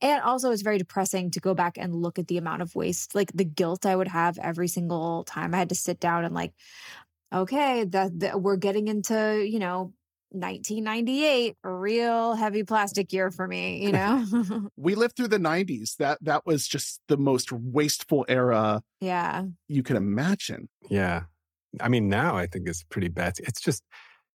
And also, it's very depressing to go back and look at the amount of waste, like the guilt I would have every single time I had to sit down and like, okay, that, that we're getting into, you know, 1998 a real heavy plastic year for me you *laughs* know? *laughs* We lived through the 90s that that was just the most wasteful era yeah. you can imagine. Yeah. I mean now i think it's pretty bad. It's just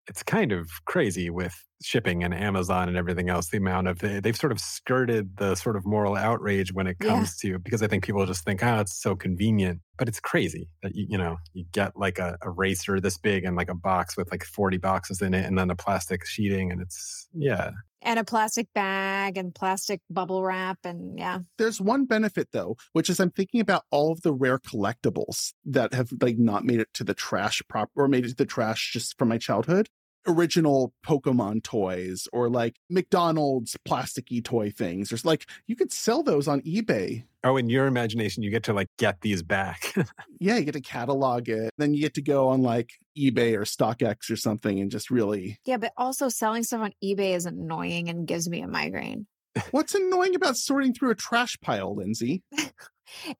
it's kind of crazy with shipping and Amazon and everything else. The amount of they've sort of skirted the sort of moral outrage when it comes yeah. to because I think people just think, oh, it's so convenient, but it's crazy that you you know you get like a, a racer this big and like a box with like forty boxes in it, and then a plastic sheeting, and it's yeah. And a plastic bag and plastic bubble wrap. And yeah. There's one benefit though, which is I'm thinking about all of the rare collectibles that have like not made it to the trash prop or made it to the trash just from my childhood original Pokemon toys or like McDonald's plasticky toy things. There's like you could sell those on eBay. Oh, in your imagination, you get to like get these back. *laughs* yeah, you get to catalog it. Then you get to go on like eBay or StockX or something and just really. Yeah, but also selling stuff on eBay is annoying and gives me a migraine. What's annoying about sorting through a trash pile, Lindsay? *laughs*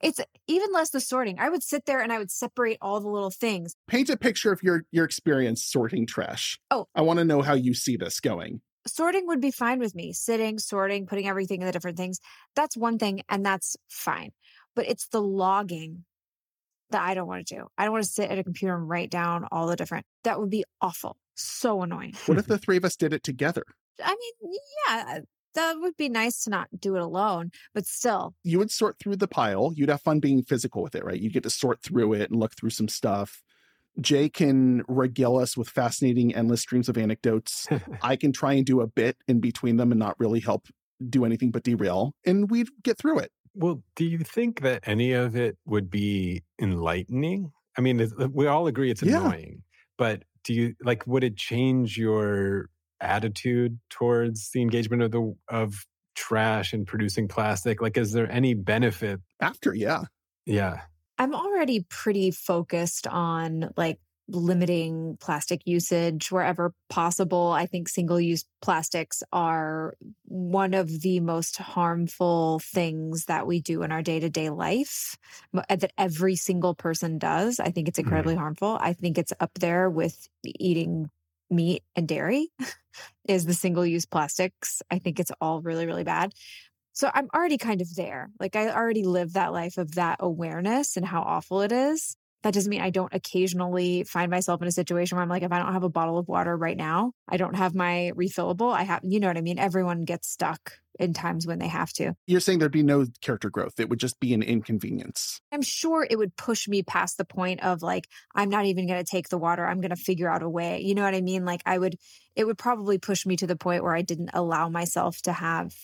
it's even less the sorting. I would sit there and I would separate all the little things. Paint a picture of your your experience sorting trash. Oh, I want to know how you see this going. Sorting would be fine with me. Sitting, sorting, putting everything in the different things. That's one thing and that's fine. But it's the logging that I don't want to do. I don't want to sit at a computer and write down all the different. That would be awful. So annoying. What if *laughs* the three of us did it together? I mean, yeah, that would be nice to not do it alone, but still. You would sort through the pile. You'd have fun being physical with it, right? You'd get to sort through it and look through some stuff. Jay can regale us with fascinating, endless streams of anecdotes. *laughs* I can try and do a bit in between them and not really help do anything but derail, and we'd get through it. Well, do you think that any of it would be enlightening? I mean, we all agree it's annoying, yeah. but do you like, would it change your attitude towards the engagement of the of trash and producing plastic? Like, is there any benefit after? Yeah, yeah. I'm already pretty focused on like limiting plastic usage wherever possible. I think single use plastics are one of the most harmful things that we do in our day to day life that every single person does. I think it's incredibly mm. harmful. I think it's up there with eating meat and dairy *laughs* is the single use plastics. I think it's all really, really bad. So I'm already kind of there. Like I already live that life of that awareness and how awful it is. That doesn't mean I don't occasionally find myself in a situation where I'm like, if I don't have a bottle of water right now, I don't have my refillable. I have, you know what I mean? Everyone gets stuck in times when they have to. You're saying there'd be no character growth. It would just be an inconvenience. I'm sure it would push me past the point of like, I'm not even going to take the water. I'm going to figure out a way. You know what I mean? Like, I would, it would probably push me to the point where I didn't allow myself to have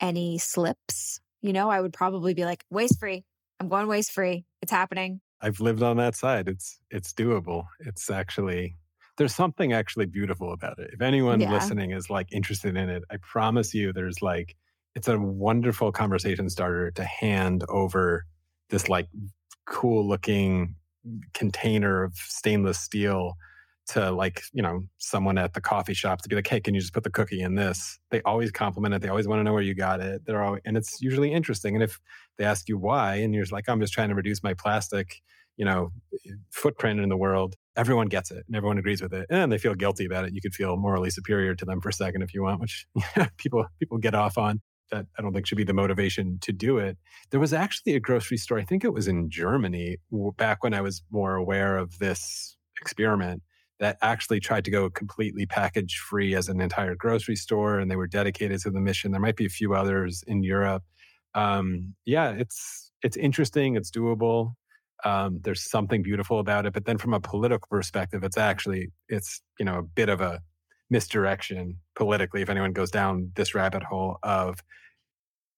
any slips. You know, I would probably be like, waste free. I'm going waste free. It's happening. I've lived on that side. It's it's doable. It's actually there's something actually beautiful about it. If anyone yeah. listening is like interested in it, I promise you there's like it's a wonderful conversation starter to hand over this like cool looking container of stainless steel to like you know someone at the coffee shop to be like hey can you just put the cookie in this? They always compliment it they always want to know where you got it they're all and it's usually interesting and if they ask you why and you're like i'm just trying to reduce my plastic you know eh, footprint in the world everyone gets it and everyone agrees with it and they feel guilty about it you could feel morally superior to them for a second if you want which *laughs* people people get off on that i don't think should be the motivation to do it. There was actually a grocery store i think it was in germany back when i was more aware of this experiment that actually tried to go completely package free as an entire grocery store and they were dedicated to the mission there might be a few others in europe um, yeah it's it's interesting it's doable um, there's something beautiful about it. But then from a political perspective, it's actually it's you know a bit of a misdirection politically if anyone goes down this rabbit hole of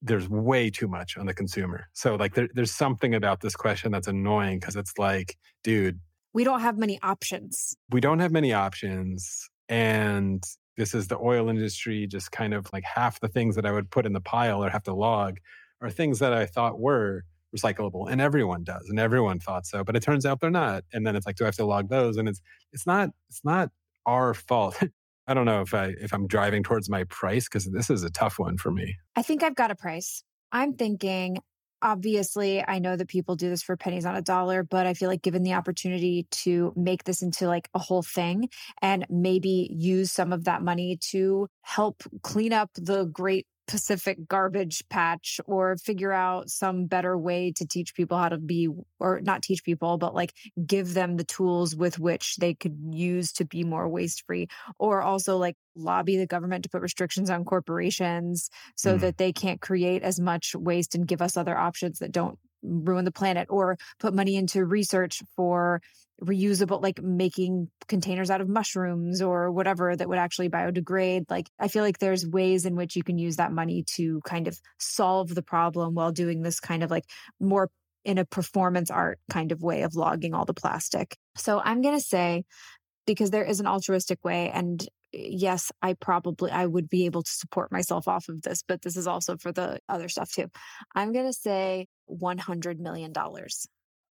there's way too much on the consumer. So like there, there's something about this question that's annoying because it's like, dude, we don't have many options. We don't have many options. And this is the oil industry, just kind of like half the things that I would put in the pile or have to log are things that I thought were recyclable and everyone does and everyone thought so but it turns out they're not and then it's like do i have to log those and it's it's not it's not our fault *laughs* i don't know if i if i'm driving towards my price because this is a tough one for me I think I've got a price. I'm thinking, obviously, I know that people do this for pennies on a dollar, but I feel like given the opportunity to make this into like a whole thing and maybe use some of that money to help clean up the great Pacific garbage patch or figure out some better way to teach people how to be, or not teach people, but like give them the tools with which they could use to be more waste free, or also like lobby the government to put restrictions on corporations so Mm. that they can't create as much waste and give us other options that don't ruin the planet, or put money into research for reusable like making containers out of mushrooms or whatever that would actually biodegrade like i feel like there's ways in which you can use that money to kind of solve the problem while doing this kind of like more in a performance art kind of way of logging all the plastic. So i'm going to say because there is an altruistic way and eh, yes i probably i would be able to support myself off of this but this is also for the other stuff too. I'm going to say 100 million dollars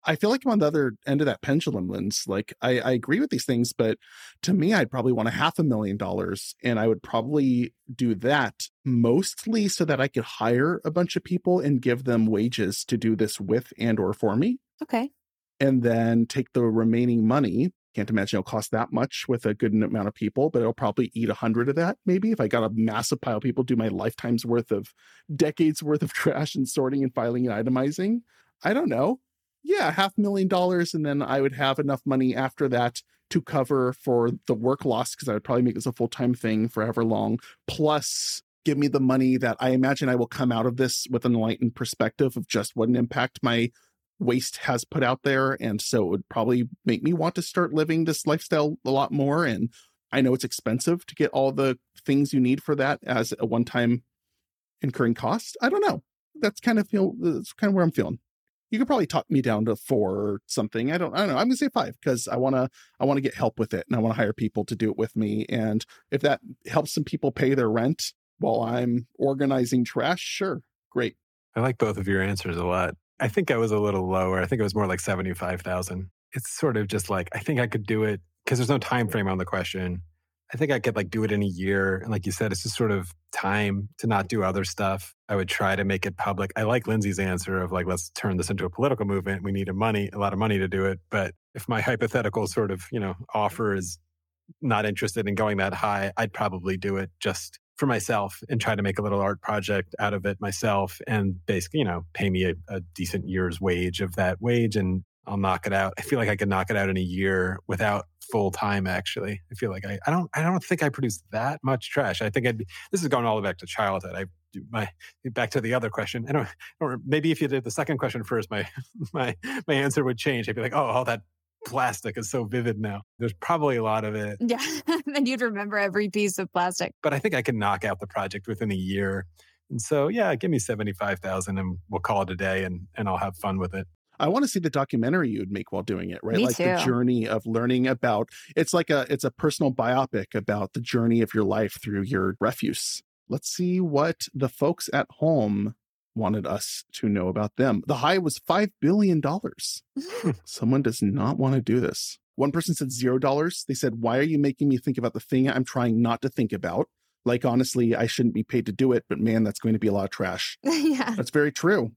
I feel like I'm on the other end of that pendulum, Lens. Like, I, I agree with these things, but to me, I'd probably want a half a million dollars. And I would probably do that mostly so that I could hire a bunch of people and give them wages to do this with and or for me. okay And then take the remaining money. Can't imagine it'll cost that much with a good amount of people, but it'll probably eat a hundred of that. Maybe if I got a massive pile of people, do my lifetime's worth of decades worth of *laughs* trash and sorting and filing and itemizing. I don't know yeah, half million dollars, and then I would have enough money after that to cover for the work loss because I would probably make this a full time thing forever long. Plus, give me the money that I imagine I will come out of this with an enlightened perspective of just what an impact my waste has put out there, and so it would probably make me want to start living this lifestyle a lot more. And I know it's expensive to get all the things you need for that as a one time incurring cost. I don't know. That's kind of feel that's kind of where I'm feeling you could probably talk me down to four or something. I don't, I don't know. I'm gonna say five because I want to, I want to get help with it and I want to hire people to do it with me. And if that helps some people pay their rent while I'm organizing trash, sure, great. I like both of your answers a lot. I think I was a little lower. I think it was more like 75,000. It's sort of just like I think I could do it because there's no time frame on the question. I think I could like do it in a year. And like you said, it's just sort of time to not do other stuff. I would try to make it public. I like Lindsay's answer of like, let's turn this into a political movement. We need a money, a lot of money to do it. But if my hypothetical sort of, you know, offer is not interested in going that high, I'd probably do it just for myself and try to make a little art project out of it myself and basically, you know, pay me a, a decent year's wage of that wage and I'll knock it out. I feel like I could knock it out in a year without full time. Actually, I feel like I, I don't I don't think I produce that much trash. I think I'd be. This is going all the way back to childhood. I my back to the other question. I don't. Or maybe if you did the second question first, my *laughs* my my answer would change. I'd be like, oh, all that plastic is so vivid now. There's probably a lot of it, yeah *laughs* and you'd remember every piece of plastic but I think I can knock out the project within a year. And so, yeah, give me seventy five thousand, and we'll call it a day, and and I'll have fun with it. I want to see the documentary you would make while doing it, right? Me like the journey of learning about it's like a it's a personal biopic about the journey of your life through your refuse. Let's see what the folks at home wanted us to know about them. The high was five billion dollars. *laughs* Someone does not want to do this. One person said zero dollars. They said, Why are you making me think about the thing I'm trying not to think about? Like, honestly, I shouldn't be paid to do it, but man, that's going to be a lot of trash. *laughs* yeah That's very true.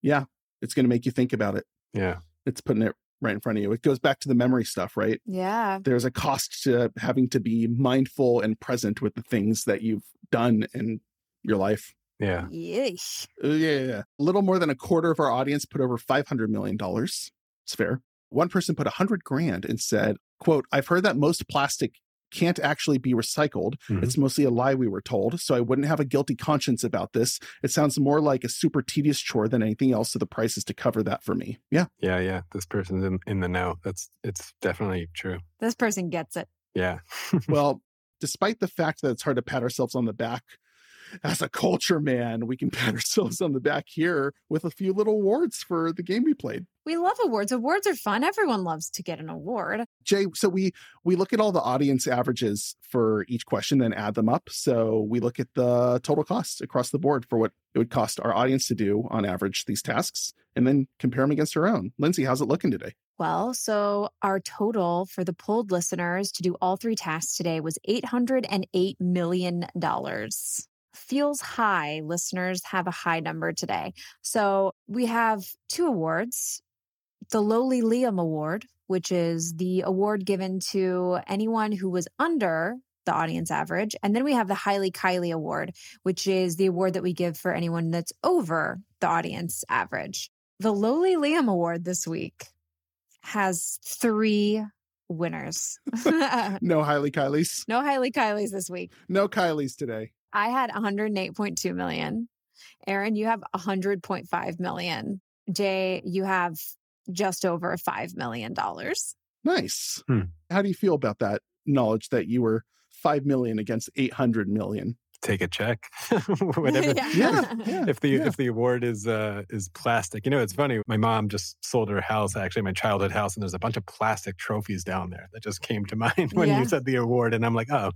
Yeah, it's going to make you think about it. Yeah. It's putting it right in front of you. It goes back to the memory stuff, right? yeah There's a cost to having to be mindful and present with the things that you've done in your life. Yeah. Yeesh. Uh, yeah, yeah, yeah. A little more than a quarter of our audience put over $500 million. It's fair. One person put a hundred grand and said, quote, I've heard that most plastic can't actually be recycled. Mhm. It's mostly a lie we were told. So I wouldn't have a guilty conscience about this. It sounds more like a super tedious chore than anything else. So the price is to cover that for me. Yeah. Yeah. Yeah. This person's in, in the know. That's, it's definitely true. This person gets it. Yeah. *laughs* well, despite the fact that it's hard to pat ourselves on the back as a culture man, we can *laughs* pat ourselves on the back here with a few little awards for the game we played. We love awards. Awards are fun. Everyone loves to get an award. Jay, so we we look at all the audience averages for each question and add them up. So we look at the total cost across the board for what it would cost our audience to do on average these tasks and then compare them against our own. Lindsay, how's it looking today? Well, so our total for the polled listeners to do all three tasks today was $808 million. Feels high. Listeners have a high number today. So we have two awards the Lowly Liam Award, which is the award given to anyone who was under the audience average. And then we have the Highly Kylie Award, which is the award that we give for anyone that's over the audience average. The Lowly Liam Award this week has three winners. *laughs* *laughs* no Highly Kylie's. No Highly Kylie's this week. No Kylie's today. I had 108.2 million. Aron, you have 100.5 million. Jay, you have just over $5 million. Nice. Hmm. How do you feel about that knowledge that you were 5 million against 800 million? Take a check, *laughs* *laughs* whatever. Yeah. Yeah, *laughs* yeah, if the yeah. if the award is uh is plastic, you know, it's funny. My mom just sold her house, actually, my childhood house, and there's a bunch of plastic trophies down there that just came to mind when Yeah. you said the award, and I'm like, oh,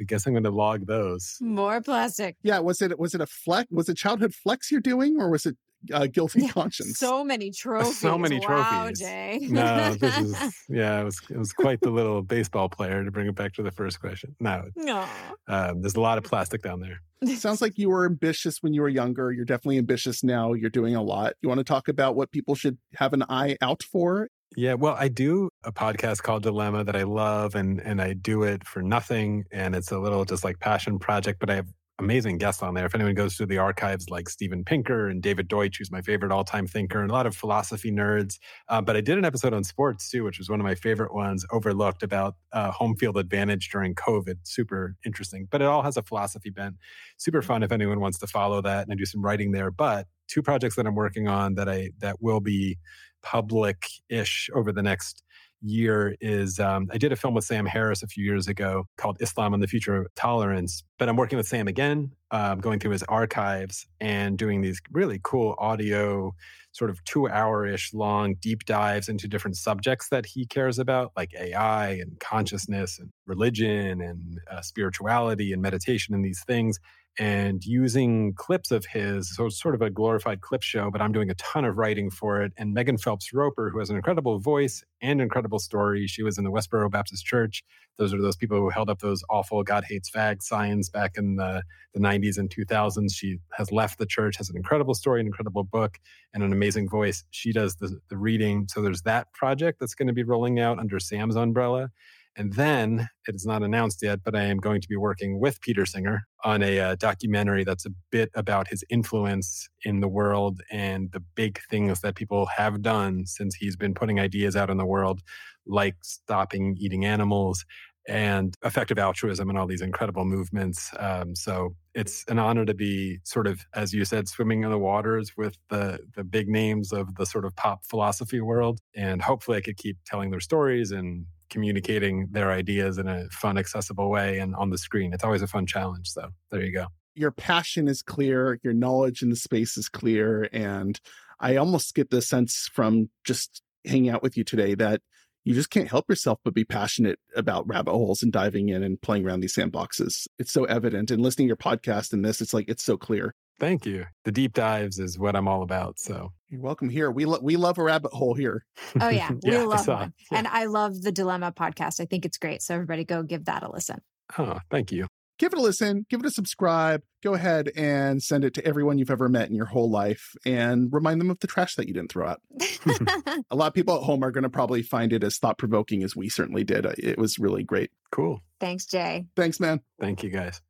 I guess I'm going to log those. More plastic. Yeah, was it was it a flex? Was it childhood flex you're doing, or was it uh, guilty Yeah, conscience? So many *laughs* trophies. So many Wow, trophies. Jay. No, this *laughs* is yeah, it was it was quite the little baseball player to bring it back to the first question. No, no. um, there's a lot of plastic down there. Sounds like you were ambitious when you were younger. You're definitely ambitious now. You're doing a lot. You want to talk about what people should have an eye out for? Yeah, well, I do a podcast called Dilemma that I love, and and I do it for nothing, and it's a little just like passion project. But I have amazing guests on there. If anyone goes through the archives, like Steven Pinker and David Deutsch, who's my favorite all-time thinker, and a lot of philosophy nerds. Uh, but I did an episode on sports too, which was one of my favorite ones, overlooked about uh, home field advantage during COVID. Super interesting, but it all has a philosophy bent. Super fun if anyone wants to follow that, and I do some writing there. But two projects that I'm working on that I that will be public-ish over the next year is um, I did a film with Sam Harris a few years ago called Islam and the Future of Tolerance. But I'm working with Sam again, um, going through his archives and doing these really cool audio, sort of two hour ish long deep dives into different subjects that he cares about, like AI and consciousness and religion and uh, spirituality and meditation and these things and using clips of his, so it's sort of a glorified clip show, but I'm doing a ton of writing for it. And Megan Phelps Roper, who has an incredible voice and incredible story, she was in the Westboro Baptist Church. Those are those people who held up those awful God hates fag signs back in the, the 90s and 2000s. She has left the church, has an incredible story, an incredible book, and an amazing voice. She does the, the reading. So there's that project that's going to be rolling out under Sam's umbrella. And then it is not announced yet, but I am going to be working with Peter Singer on a uh, documentary that's a bit about his influence in the world and the big things that people have done since he's been putting ideas out in the world, like stopping eating animals and effective altruism and all these incredible movements. Um, so it's an honor to be sort of, as you said, swimming in the waters with the the big names of the sort of pop philosophy world. And hopefully, I could keep telling their stories and communicating their ideas in a fun, accessible way and on the screen. It's always a fun challenge. So there you go. Your passion is clear, your knowledge in the space is clear. And I almost get the sense from just hanging out with you today that you just can't help yourself but be passionate about rabbit holes and diving in and playing around these sandboxes. It's so evident. And listening to your podcast and this, it's like it's so clear. Thank you. The deep dives is what I'm all about. So You're welcome here. We lo- we love a rabbit hole here. Oh, *laughs* *laughs* yeah. We I love saw. one. Yeah. And I love the Dilemma podcast. I think it's great. So everybody go give that a listen. Oh, thank you. Give it a listen, give it a subscribe. Go ahead and send it to everyone you've ever met in your whole life and remind them of the trash that you didn't throw out. *laughs* A lot of people at home are going to probably find it as thought provoking as we certainly did. It was really great. Cool. Thanks, Jay. Thanks, man. Thank you guys.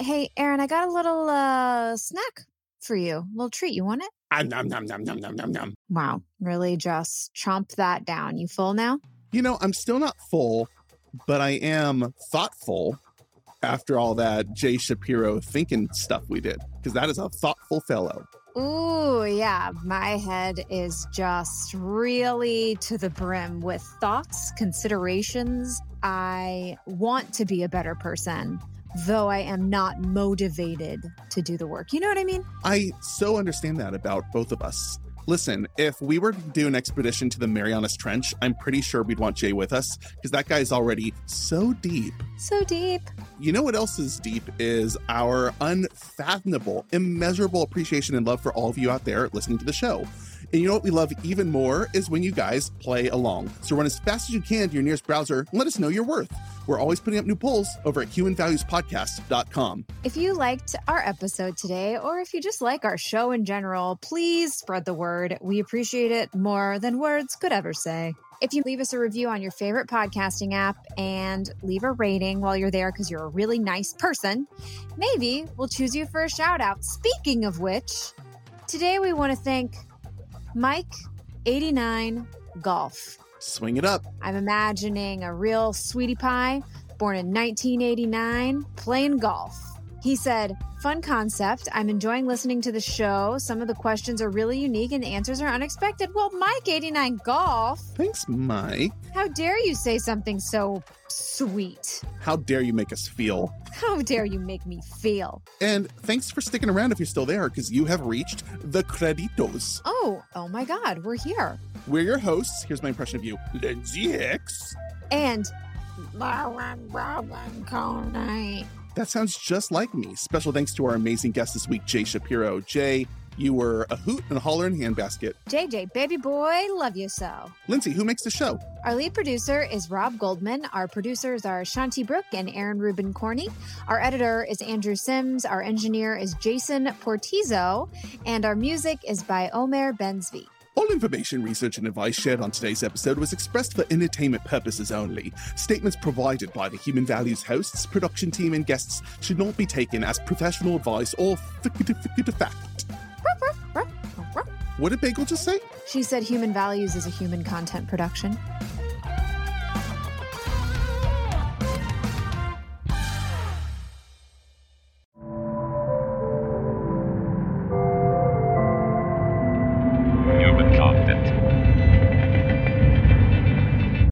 Hey, Aron, I got a little uh snack for you. A little treat. You want it? Ah, nom, nom, nom, nom, nom, nom, nom. Wow. Really just chomp that down. You full now? You know, I'm still not full, but I am thoughtful after all that Jay Shapiro thinking stuff we did, because that is a thoughtful fellow. Ooh, yeah. My head is just really to the brim with thoughts, considerations. I want to be a better person, though I am not motivated to do the work. You know what I mean? I so understand that about both of us. Listen, if we were to do an expedition to the Marianas Trench, I'm pretty sure we'd want Jay with us because that guy's already so deep. So deep. You know what else is deep is our unfathomable, immeasurable appreciation and love for all of you out there listening to the show. And you know what we love even more is when you guys play along. So run as fast as you can to your nearest browser and let us know your worth. We're always putting up new polls over at humanvaluespodcast.com. If you liked our episode today, or if you just like our show in general, please spread the word. We appreciate it more than words could ever say. If you leave us a review on your favorite podcasting app and leave a rating while you're there because you're a really nice person, maybe we'll choose you for a shout out. Speaking of which, today we want to thank Mike 89 Golf. Swing it up. I'm imagining a real sweetie pie born in 1989 playing golf. He said, Fun concept. I'm enjoying listening to the show. Some of the questions are really unique and the answers are unexpected. Well, Mike 89 Golf, Thanks, Mike. how dare you say something so sweet? How dare you make us feel? How dare you make me feel? And thanks for sticking around if you're still there because you have reached the Creditos. Oh, oh my God, we're here. We're your hosts. Here's my impression of you, Lindsay Hicks. And Lauren Robin Coney. That sounds just like me. Special thanks to our amazing guest this week, Jay Shapiro. Jay, you were a hoot and a holler in handbasket. JJ, baby boy, love you so. Lindsay, who makes the show? Our lead producer is Rob Goldman. Our producers are Shanti Brook and Aron Rubin Corney. Our editor is Andrew Sims. Our engineer is Jason Portizo. And our music is by Omer Benzvi. All information, research, and advice shared on today's episode was expressed for entertainment purposes only. Statements provided by the Human Values hosts, production team, and guests should not be taken as professional advice or fact. *laughs* What did Bagel just say? She said Human Values is a human content production.